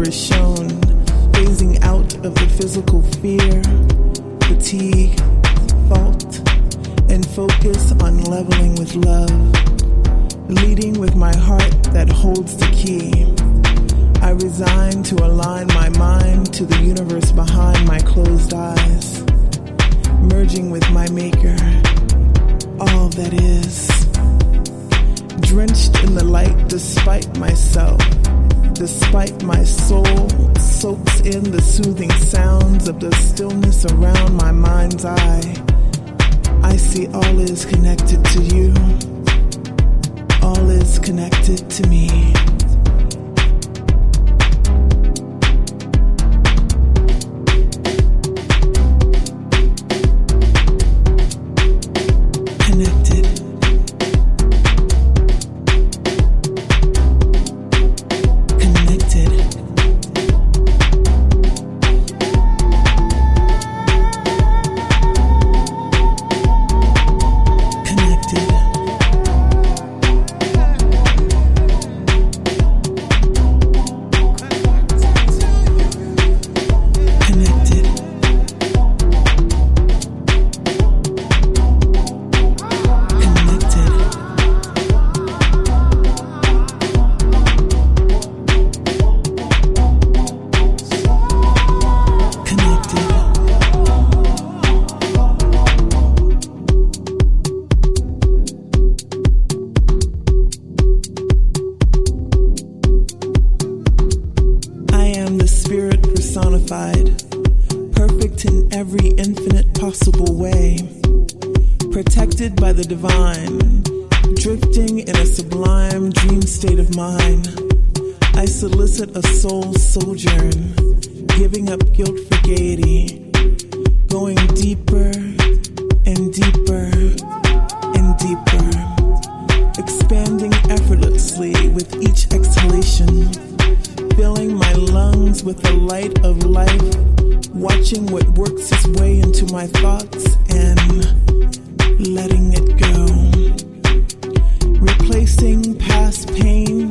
is shown, phasing out of the physical fear, fatigue, fault and focus on leveling with love, leading with my heart that holds the key. I resign to align my mind to the universe behind my closed eyes, merging with my maker, all that is. Drenched in the light despite myself, despite my soul soaks in the soothing sounds of the stillness around my mind's eye. I see all is connected to you. All is connected to me. Gaiety, going deeper and deeper and deeper, expanding effortlessly with each exhalation filling my lungs with the light of life, watching what works its way into my thoughts and letting it go. Replacing past pain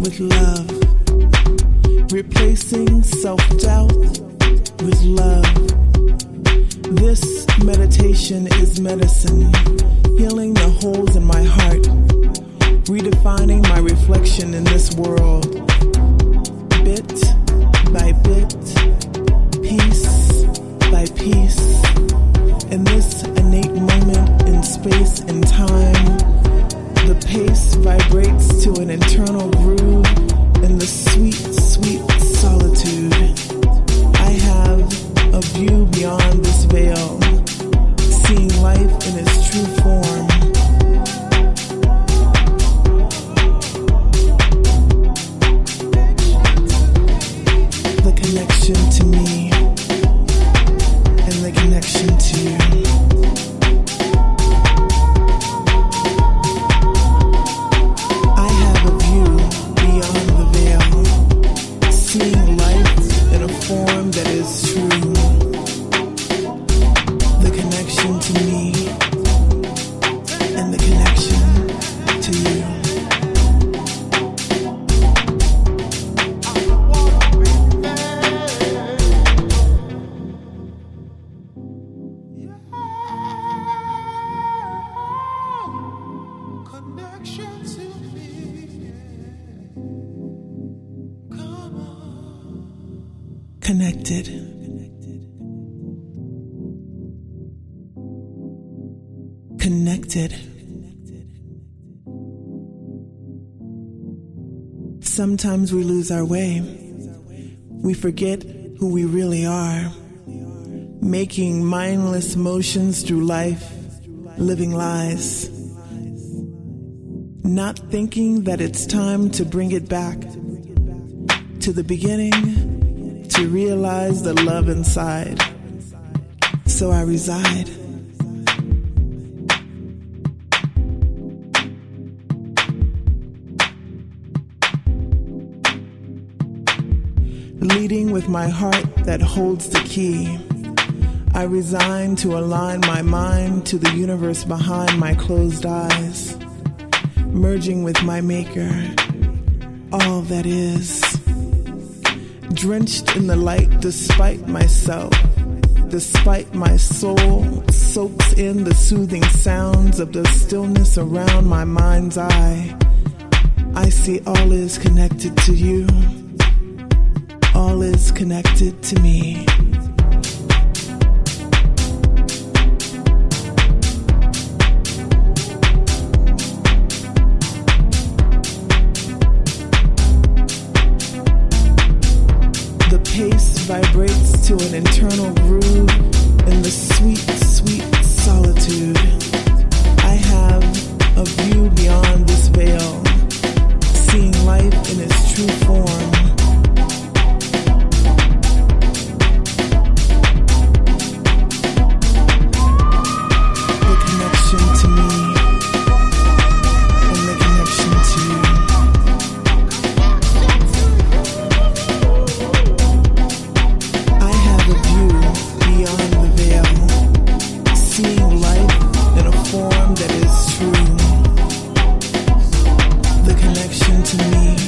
with love, replacing self doubt with love. This meditation is medicine, healing the holes in my heart, redefining my reflection in this world Sometimes we lose our way. We forget who we really are, making mindless motions through life, living lies, not thinking that it's time to bring it back to the beginning, to realize the love inside. So I reside. Leading with my heart that holds the key. I resign to align my mind to the universe behind my closed eyes, merging with my maker, all that is. Drenched in the light despite myself, despite my soul soaks in the soothing sounds of the stillness around my mind's eye. I see all is connected to you all is connected to me. The pace vibrates to an internal groove in the sweet, is true. The connection to me.